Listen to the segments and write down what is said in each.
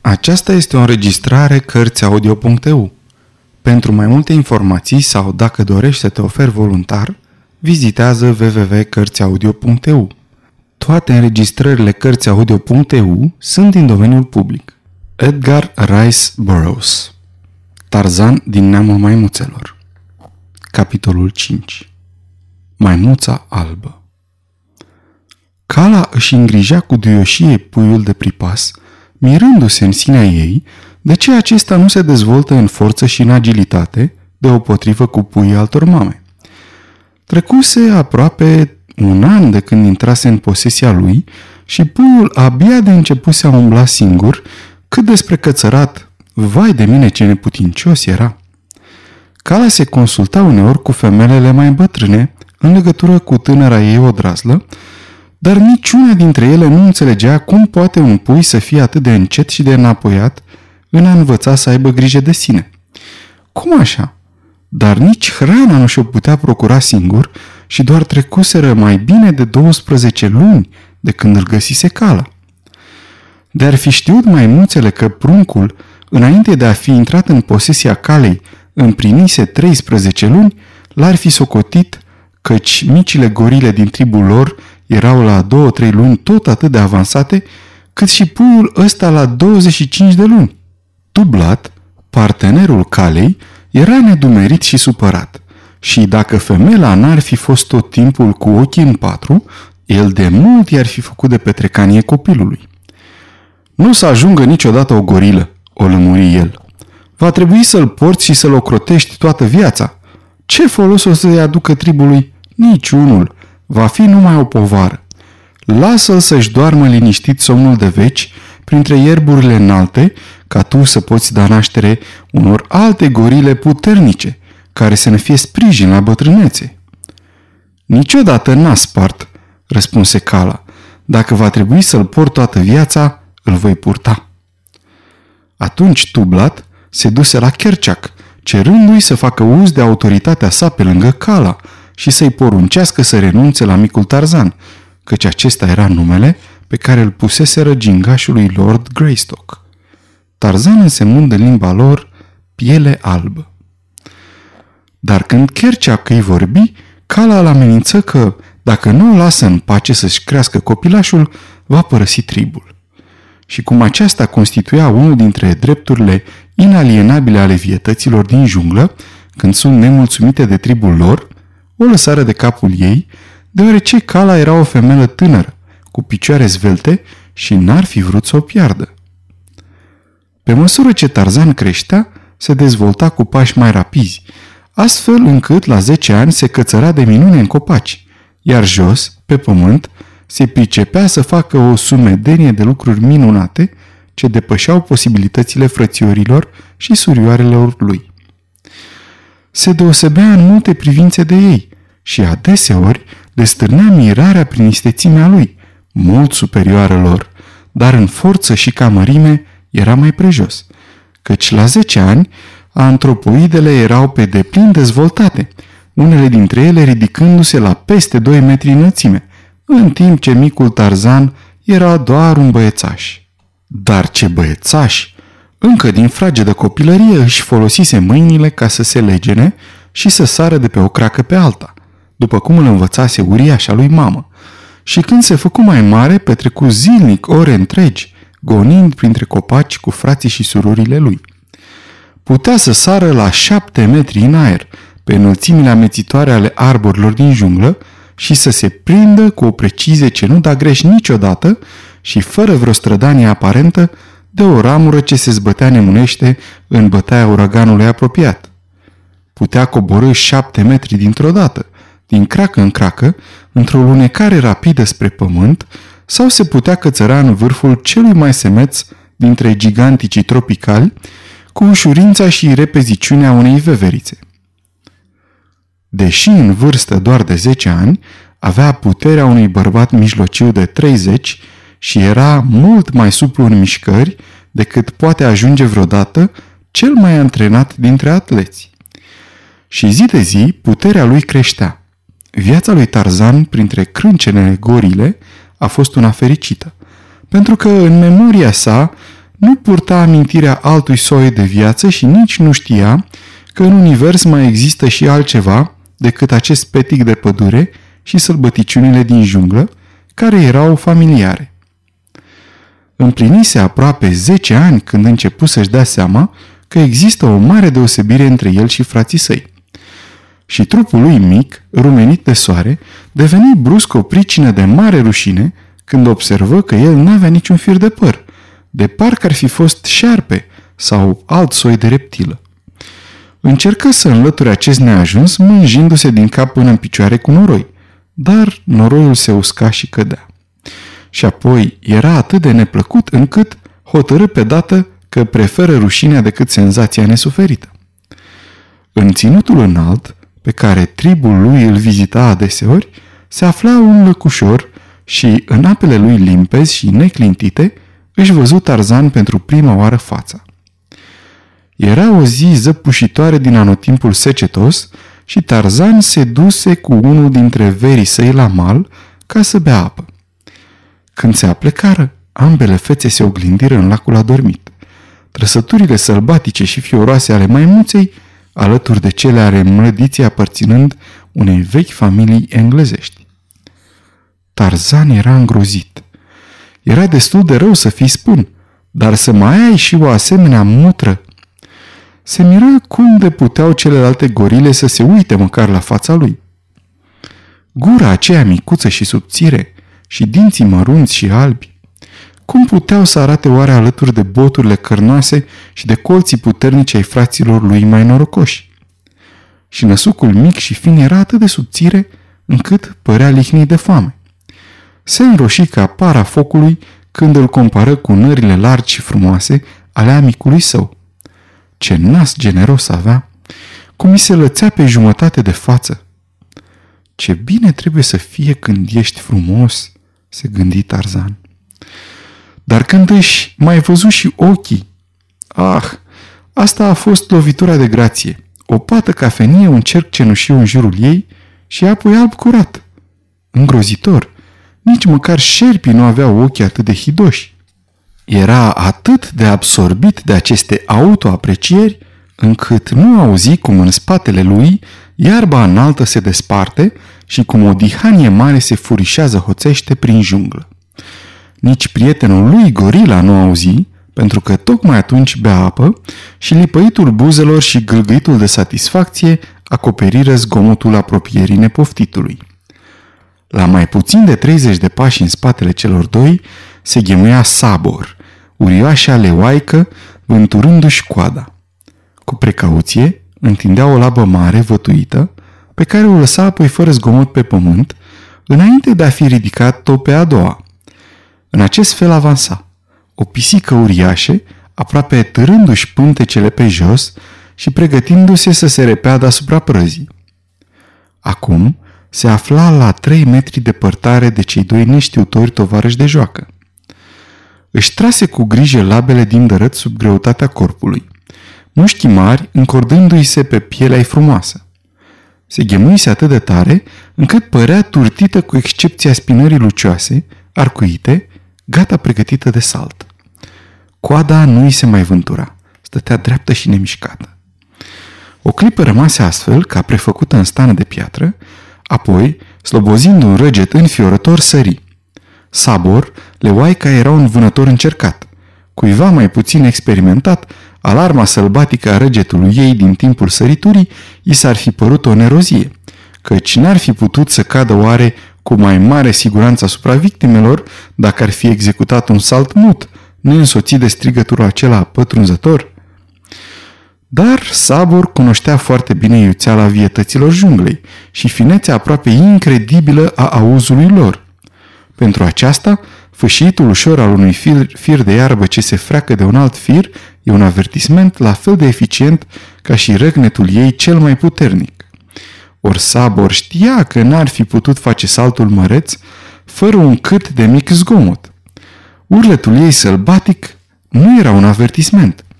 Aceasta este o înregistrare Cărțiaudio.eu. Pentru mai multe informații sau dacă dorești să te oferi voluntar, vizitează www.cărțiaudio.eu. Toate înregistrările Cărțiaudio.eu sunt din domeniul public. Edgar Rice Burroughs Tarzan din neamul maimuțelor Capitolul 5 Maimuța albă Cala își îngrijea cu duioșie puiul de pripas – mirându-se în sinea ei de ce acesta nu se dezvoltă în forță și în agilitate, deopotrivă cu puii altor mame. Trecuse aproape un an de când intrase în posesia lui și puiul abia de începuse a umbla singur, cât despre cățărat, vai de mine ce neputincios era. Cala se consulta uneori cu femelele mai bătrâne în legătură cu tânăra ei odrazlă, dar niciuna dintre ele nu înțelegea cum poate un pui să fie atât de încet și de înapoiat în a învăța să aibă grijă de sine. Cum așa? Dar nici hrana nu și-o putea procura singur și doar trecuseră mai bine de 12 luni de când îl găsise cala. De ar fi știut maimuțele că pruncul, înainte de a fi intrat în posesia calei, împlinise 13 luni, l-ar fi socotit căci micile gorile din tribul lor erau la 2-3 luni tot atât de avansate, cât și puiul ăsta la 25 de luni. Tublat, partenerul calei, era nedumerit și supărat. Și dacă femela n-ar fi fost tot timpul cu ochii în patru, el de mult i-ar fi făcut de petrecanie copilului. Nu să ajungă niciodată o gorilă, o lămuri el. Va trebui să-l porți și să-l ocrotești toată viața. Ce folos o să-i aducă tribului? Niciunul va fi numai o povară. Lasă-l să-și doarmă liniștit somnul de veci printre ierburile înalte, ca tu să poți da naștere unor alte gorile puternice, care să ne fie sprijin la bătrânețe. Niciodată n-a spart, răspunse Cala. Dacă va trebui să-l port toată viața, îl voi purta. Atunci Tublat se duse la Kerceac, cerându-i să facă uz de autoritatea sa pe lângă Cala, și să-i poruncească să renunțe la micul Tarzan, căci acesta era numele pe care îl puseseră gingașului Lord Greystock. Tarzan însemnând în limba lor piele albă. Dar când Kerchak îi vorbi, Cala îl amenință că, dacă nu o lasă în pace să-și crească copilașul, va părăsi tribul. Și cum aceasta constituia unul dintre drepturile inalienabile ale vietăților din junglă, când sunt nemulțumite de tribul lor, o lăsare de capul ei, deoarece Cala era o femeie tânără, cu picioare zvelte și n-ar fi vrut să o piardă. Pe măsură ce Tarzan creștea, se dezvolta cu pași mai rapizi, astfel încât la 10 ani se cățăra de minune în copaci, iar jos, pe pământ, se pricepea să facă o sumedenie de lucruri minunate ce depășeau posibilitățile frățiorilor și surioarelor lui se deosebea în multe privințe de ei și adeseori le stârnea mirarea prin istețimea lui, mult superioară lor, dar în forță și ca mărime era mai prejos, căci la 10 ani antropoidele erau pe deplin dezvoltate, unele dintre ele ridicându-se la peste 2 metri înălțime, în timp ce micul Tarzan era doar un băiețaș. Dar ce băiețaș! Încă din fragedă copilărie își folosise mâinile ca să se legene și să sară de pe o cracă pe alta, după cum îl învățase uriașa lui mamă. Și când se făcu mai mare, petrecu zilnic ore întregi, gonind printre copaci cu frații și surorile lui. Putea să sară la șapte metri în aer, pe înălțimile amețitoare ale arborilor din junglă și să se prindă cu o precizie ce nu da greș niciodată și fără vreo strădanie aparentă de o ramură ce se zbătea nemunește în bătaia uraganului apropiat. Putea coborâ șapte metri dintr-o dată, din cracă în cracă, într-o lunecare rapidă spre pământ, sau se putea cățăra în vârful celui mai semeț dintre giganticii tropicali, cu ușurința și repeziciunea unei veverițe. Deși în vârstă doar de 10 ani, avea puterea unui bărbat mijlociu de 30 și era mult mai suplu în mișcări decât poate ajunge vreodată cel mai antrenat dintre atleți. Și zi de zi puterea lui creștea. Viața lui Tarzan printre crâncenele gorile a fost una fericită, pentru că în memoria sa nu purta amintirea altui soi de viață și nici nu știa că în univers mai există și altceva decât acest petic de pădure și sălbăticiunile din junglă, care erau familiare. Împlinise aproape 10 ani când începu să-și dea seama că există o mare deosebire între el și frații săi. Și trupul lui mic, rumenit de soare, deveni brusc o pricină de mare rușine când observă că el n-avea niciun fir de păr, de parcă ar fi fost șarpe sau alt soi de reptilă. Încercă să înlăture acest neajuns mânjindu-se din cap până în picioare cu noroi, dar noroiul se usca și cădea. Și apoi era atât de neplăcut încât hotărâ pe dată că preferă rușinea decât senzația nesuferită. În ținutul înalt, pe care tribul lui îl vizita adeseori, se afla un lăcușor și, în apele lui limpezi și neclintite, își văzut Tarzan pentru prima oară fața. Era o zi zăpușitoare din anotimpul secetos și Tarzan se duse cu unul dintre verii săi la mal ca să bea apă. Când se aplecară, ambele fețe se oglindiră în lacul adormit. Trăsăturile sălbatice și fioroase ale maimuței, alături de cele ale mlădiții aparținând unei vechi familii englezești. Tarzan era îngrozit. Era destul de rău să fii spun, dar să mai ai și o asemenea mutră. Se miră cum de puteau celelalte gorile să se uite măcar la fața lui. Gura aceea micuță și subțire și dinții mărunți și albi. Cum puteau să arate oare alături de boturile cărnoase și de colții puternici ai fraților lui mai norocoși? Și năsucul mic și fin era atât de subțire încât părea lihnit de foame se înroși ca para focului când îl compară cu nările largi și frumoase ale amicului său. Ce nas generos avea! Cum mi se lățea pe jumătate de față! Ce bine trebuie să fie când ești frumos, se gândi Tarzan. Dar când își mai văzut și ochii, ah, asta a fost lovitura de grație. O pată cafenie, un cerc cenușiu în jurul ei și apoi alb curat. Îngrozitor, nici măcar șerpii nu aveau ochii atât de hidoși. Era atât de absorbit de aceste autoaprecieri, încât nu auzi cum în spatele lui iarba înaltă se desparte și cum o dihanie mare se furișează hoțește prin junglă. Nici prietenul lui gorila nu auzi, pentru că tocmai atunci bea apă și lipăitul buzelor și gâlgâitul de satisfacție acoperiră zgomotul apropierii nepoftitului. La mai puțin de 30 de pași în spatele celor doi se ghemuia Sabor, urioașa leoaică, vânturându-și coada. Cu precauție, întindea o labă mare, vătuită, pe care o lăsa apoi fără zgomot pe pământ, înainte de a fi ridicat tot pe a doua. În acest fel avansa. O pisică uriașă, aproape târându-și pântecele pe jos și pregătindu-se să se repeadă asupra prăzii. Acum, se afla la trei metri departare de cei doi neștiutori tovarăși de joacă. Își trase cu grijă labele din dărăt sub greutatea corpului, mușchii mari încordându-i se pe pielea frumoasă. Se ghemuise atât de tare încât părea turtită cu excepția spinării lucioase, arcuite, gata pregătită de salt. Coada nu îi se mai vântura, stătea dreaptă și nemișcată. O clipă rămase astfel, ca prefăcută în stană de piatră, Apoi, slobozind un răget înfiorător, sări. Sabor, leoaica era un vânător încercat. Cuiva mai puțin experimentat, alarma sălbatică a răgetului ei din timpul săriturii i s-ar fi părut o nerozie, căci n-ar fi putut să cadă oare cu mai mare siguranță asupra victimelor dacă ar fi executat un salt mut, neînsoțit de strigăturul acela pătrunzător? Dar Sabor cunoștea foarte bine iuțeala vietăților junglei și finețea aproape incredibilă a auzului lor. Pentru aceasta, fâșitul ușor al unui fir, fir de iarbă ce se freacă de un alt fir e un avertisment la fel de eficient ca și răgnetul ei cel mai puternic. Or Sabor știa că n-ar fi putut face saltul măreț fără un cât de mic zgomot. Urletul ei sălbatic nu era un avertisment –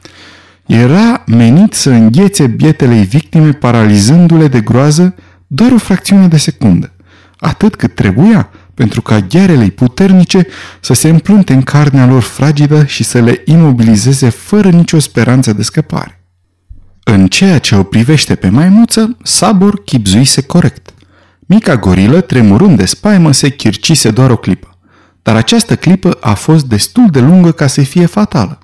era menit să înghețe bietele victime paralizându-le de groază doar o fracțiune de secundă, atât cât trebuia pentru ca ghearele puternice să se împlunte în carnea lor fragidă și să le imobilizeze fără nicio speranță de scăpare. În ceea ce o privește pe maimuță, Sabor chipzuise corect. Mica gorilă, tremurând de spaimă, se chircise doar o clipă. Dar această clipă a fost destul de lungă ca să fie fatală.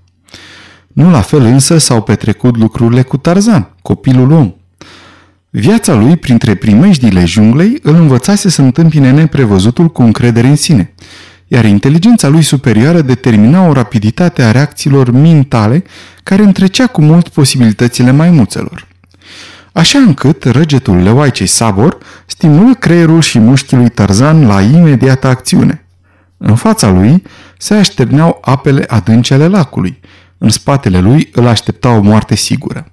Nu la fel însă s-au petrecut lucrurile cu Tarzan, copilul om. Viața lui, printre primejdile junglei, îl învățase să întâmpine neprevăzutul cu încredere în sine, iar inteligența lui superioară determina o rapiditate a reacțiilor mentale care întrecea cu mult posibilitățile maimuțelor. Așa încât răgetul leoaicei Sabor stimulă creierul și mușchii lui Tarzan la imediată acțiune. În fața lui se așterneau apele adânci ale lacului. În spatele lui îl aștepta o moarte sigură.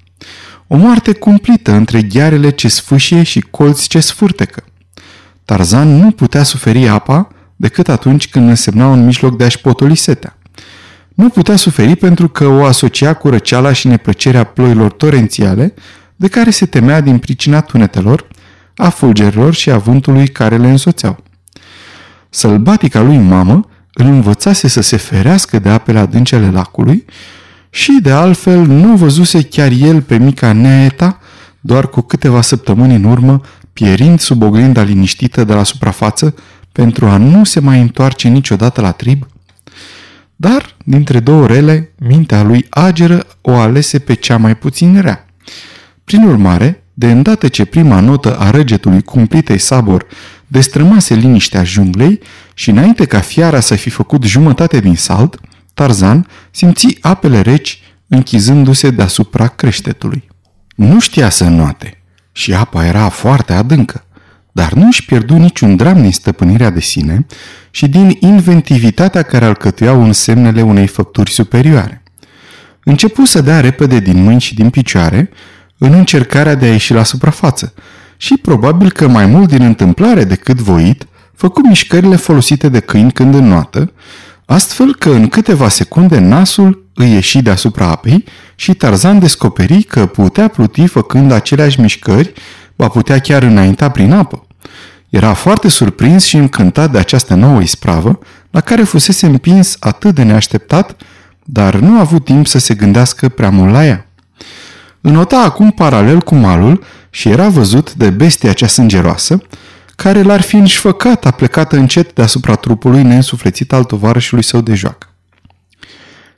O moarte cumplită între ghearele ce sfâșie și colți ce sfârtecă. Tarzan nu putea suferi apa decât atunci când însemna un mijloc de a-și potoli setea. Nu putea suferi pentru că o asocia cu răceala și neplăcerea ploilor torențiale, de care se temea din pricina tunetelor, a fulgerilor și a vântului care le însoțeau. Sălbatica lui mamă îl învățase să se ferească de apele adânci ale lacului și, de altfel, nu văzuse chiar el pe mica Neeta doar cu câteva săptămâni în urmă, pierind sub oglinda liniștită de la suprafață pentru a nu se mai întoarce niciodată la trib? Dar, dintre două rele, mintea lui ageră o alese pe cea mai puțin rea. Prin urmare, de îndată ce prima notă a răgetului cumplitei sabor destrămase liniștea junglei și înainte ca fiara să fi făcut jumătate din salt, Tarzan simți apele reci închizându-se deasupra creștetului. Nu știa să înoate și apa era foarte adâncă, dar nu își pierdu niciun dram din stăpânirea de sine și din inventivitatea care alcătuiau în semnele unei făpturi superioare. Începu să dea repede din mâini și din picioare în încercarea de a ieși la suprafață și probabil că mai mult din întâmplare decât voit, făcu mișcările folosite de câini când înnoată, astfel că în câteva secunde nasul îi ieși deasupra apei și Tarzan descoperi că putea pluti făcând aceleași mișcări, va putea chiar înainta prin apă. Era foarte surprins și încântat de această nouă ispravă, la care fusese împins atât de neașteptat, dar nu a avut timp să se gândească prea mult la ea. Înota acum paralel cu malul și era văzut de bestia cea sângeroasă, care l-ar fi înșfăcat aplecată încet deasupra trupului neînsuflețit al tovarășului său de joacă.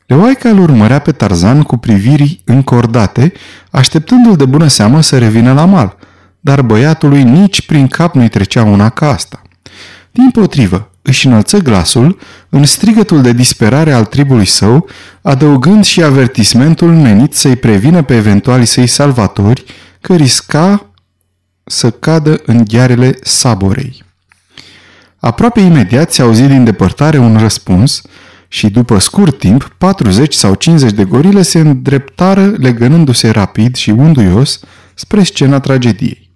Leoaica îl urmărea pe Tarzan cu priviri încordate, așteptându-l de bună seamă să revină la mal, dar băiatului nici prin cap nu-i trecea una ca asta. Din potrivă, își înălță glasul în strigătul de disperare al tribului său, adăugând și avertismentul menit să-i prevină pe eventualii săi salvatori că risca să cadă în ghearele saborei. Aproape imediat se auzi din depărtare un răspuns și după scurt timp, 40 sau 50 de gorile se îndreptară legănându-se rapid și unduios spre scena tragediei.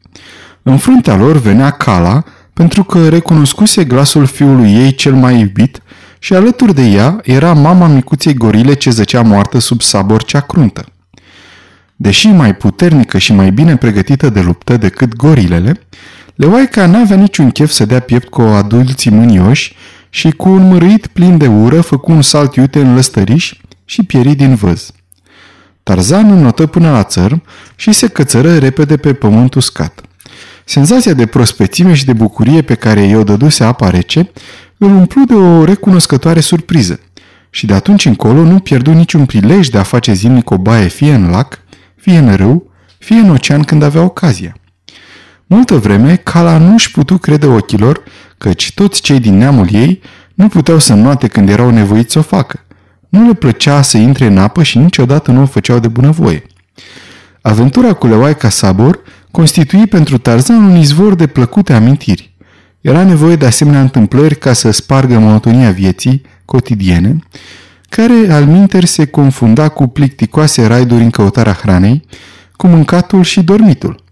În fruntea lor venea Cala, pentru că recunoscuse glasul fiului ei cel mai iubit și alături de ea era mama micuței gorile ce zăcea moartă sub sabor cea cruntă. Deși mai puternică și mai bine pregătită de luptă decât gorilele, Leoaica n-avea niciun chef să dea piept cu adulții mânioși și cu un mărâit plin de ură făcu un salt iute în lăstăriș și pieri din văz. Tarzan înotă până la țărm și se cățără repede pe pământ uscat. Senzația de prospețime și de bucurie pe care i-o dăduse apa rece îl umplu de o recunoscătoare surpriză și de atunci încolo nu pierdu niciun prilej de a face zilnic o baie fie în lac, fie în râu, fie în ocean când avea ocazia. Multă vreme, Cala nu-și putu crede ochilor, căci toți cei din neamul ei nu puteau să noate când erau nevoiți să o facă. Nu le plăcea să intre în apă și niciodată nu o făceau de bunăvoie. Aventura cu Leoaica Sabor constitui pentru Tarzan un izvor de plăcute amintiri. Era nevoie de asemenea întâmplări ca să spargă monotonia vieții cotidiene, care al minter se confunda cu plicticoase raiduri în căutarea hranei, cu mâncatul și dormitul.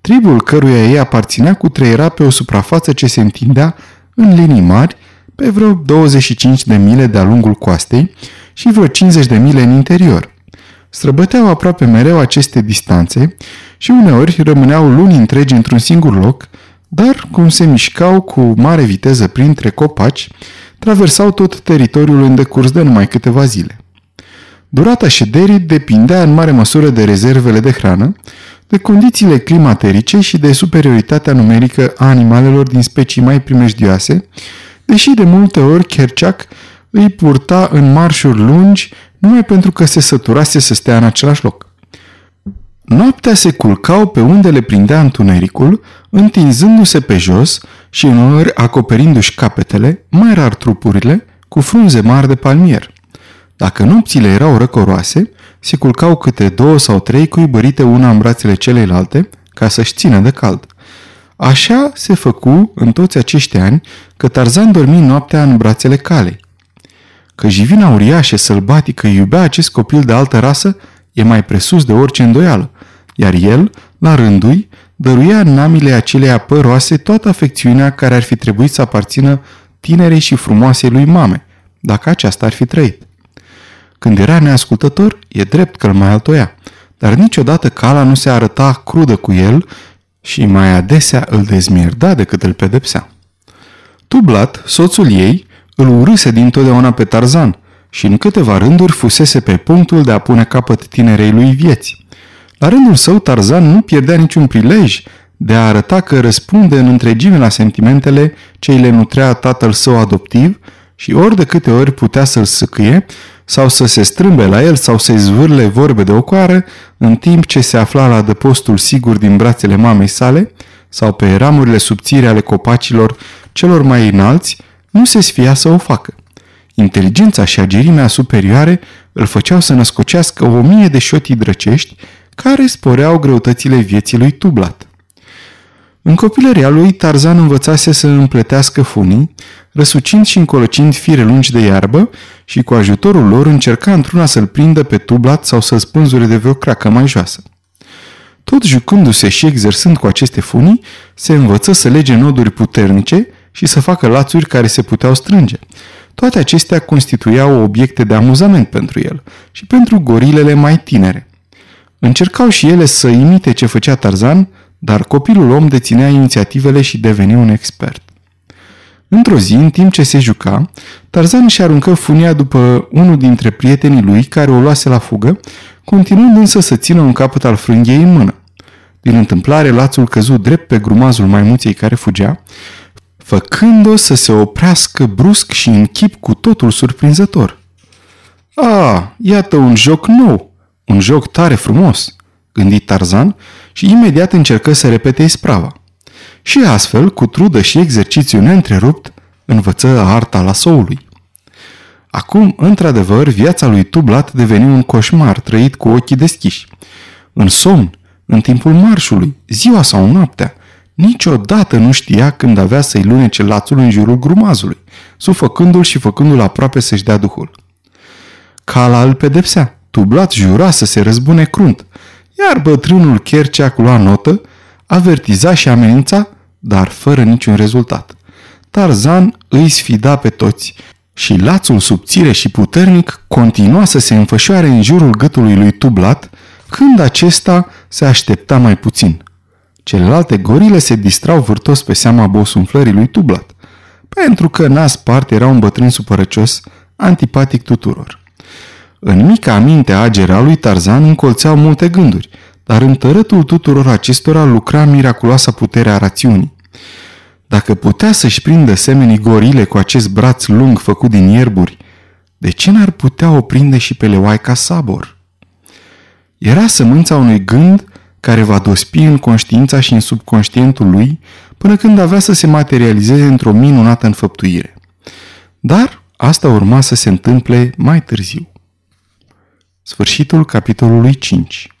Tribul căruia ei aparținea cutreiera pe o suprafață ce se întindea în linii mari, pe vreo 25 de mile de-a lungul coastei și vreo 50 de mile în interior. Străbăteau aproape mereu aceste distanțe și uneori rămâneau luni întregi într-un singur loc, dar cum se mișcau cu mare viteză printre copaci, traversau tot teritoriul în decurs de numai câteva zile. Durata șederii depindea în mare măsură de rezervele de hrană, de condițiile climaterice și de superioritatea numerică a animalelor din specii mai primejdioase, deși de multe ori Kerchak îi purta în marșuri lungi numai pentru că se săturase să stea în același loc. Noaptea se culcau pe unde le prindea întunericul, întinzându-se pe jos și uneori acoperindu-și capetele, mai rar trupurile, cu frunze mari de palmier. Dacă nopțile erau răcoroase, se culcau câte două sau trei cuibărite una în brațele celeilalte, ca să-și țină de cald. Așa se făcu în toți acești ani că Tarzan dormi noaptea în brațele calei. Că jivina uriașă sălbatică iubea acest copil de altă rasă e mai presus de orice îndoială, iar el, la rândui, dăruia în namile acelea păroase toată afecțiunea care ar fi trebuit să aparțină tinerei și frumoasei lui mame, dacă aceasta ar fi trăit. Când era neascultător, e drept că îl mai altoia, dar niciodată cala nu se arăta crudă cu el și mai adesea îl dezmierda decât îl pedepsea. Tublat, soțul ei, îl urâse dintotdeauna pe Tarzan și în câteva rânduri fusese pe punctul de a pune capăt tinerei lui vieți. La rândul său, Tarzan nu pierdea niciun prilej de a arăta că răspunde în întregime la sentimentele ce îi le nutrea tatăl său adoptiv și ori de câte ori putea să-l săcâie sau să se strâmbe la el sau să-i zvârle vorbe de ocoară, în timp ce se afla la adăpostul sigur din brațele mamei sale sau pe ramurile subțire ale copacilor celor mai înalți, nu se sfia să o facă. Inteligența și agerimea superioare îl făceau să născocească o mie de șotii drăcești care sporeau greutățile vieții lui Tublat. În copilăria lui, Tarzan învățase să împletească funii, răsucind și încolăcind fire lungi de iarbă și cu ajutorul lor încerca într-una să-l prindă pe tublat sau să spânzure de vreo cracă mai joasă. Tot jucându-se și exersând cu aceste funii, se învăță să lege noduri puternice și să facă lațuri care se puteau strânge. Toate acestea constituiau obiecte de amuzament pentru el și pentru gorilele mai tinere. Încercau și ele să imite ce făcea Tarzan, dar copilul om deținea inițiativele și deveni un expert. Într-o zi, în timp ce se juca, Tarzan și aruncă funia după unul dintre prietenii lui care o luase la fugă, continuând însă să țină un capăt al frânghiei în mână. Din întâmplare, lațul căzut drept pe grumazul maimuței care fugea, făcând-o să se oprească brusc și în chip cu totul surprinzător. A, iată un joc nou, un joc tare frumos, gândi Tarzan și imediat încercă să repete isprava. Și astfel, cu trudă și exercițiu neîntrerupt, învăță arta la soului. Acum, într-adevăr, viața lui Tublat deveni un coșmar trăit cu ochii deschiși. În somn, în timpul marșului, ziua sau noaptea, niciodată nu știa când avea să-i lunece lațul în jurul grumazului, sufăcându-l și făcându-l aproape să-și dea duhul. Cala îl pedepsea, Tublat jura să se răzbune crunt, iar bătrânul Cherceac lua notă, avertiza și amenința, dar fără niciun rezultat. Tarzan îi sfida pe toți și lațul subțire și puternic continua să se înfășoare în jurul gâtului lui Tublat, când acesta se aștepta mai puțin. Celelalte gorile se distrau vârtos pe seama bosunflării lui Tublat, pentru că Naspart era un bătrân supărăcios, antipatic tuturor. În mica aminte agera lui Tarzan încolțeau multe gânduri, dar în tărătul tuturor acestora lucra miraculoasa putere a rațiunii. Dacă putea să-și prindă semenii gorile cu acest braț lung făcut din ierburi, de ce n-ar putea o prinde și pe leoaica Sabor? Era sămânța unui gând care va dospi în conștiința și în subconștientul lui până când avea să se materializeze într-o minunată înfăptuire. Dar asta urma să se întâmple mai târziu. Sfârșitul capitolului 5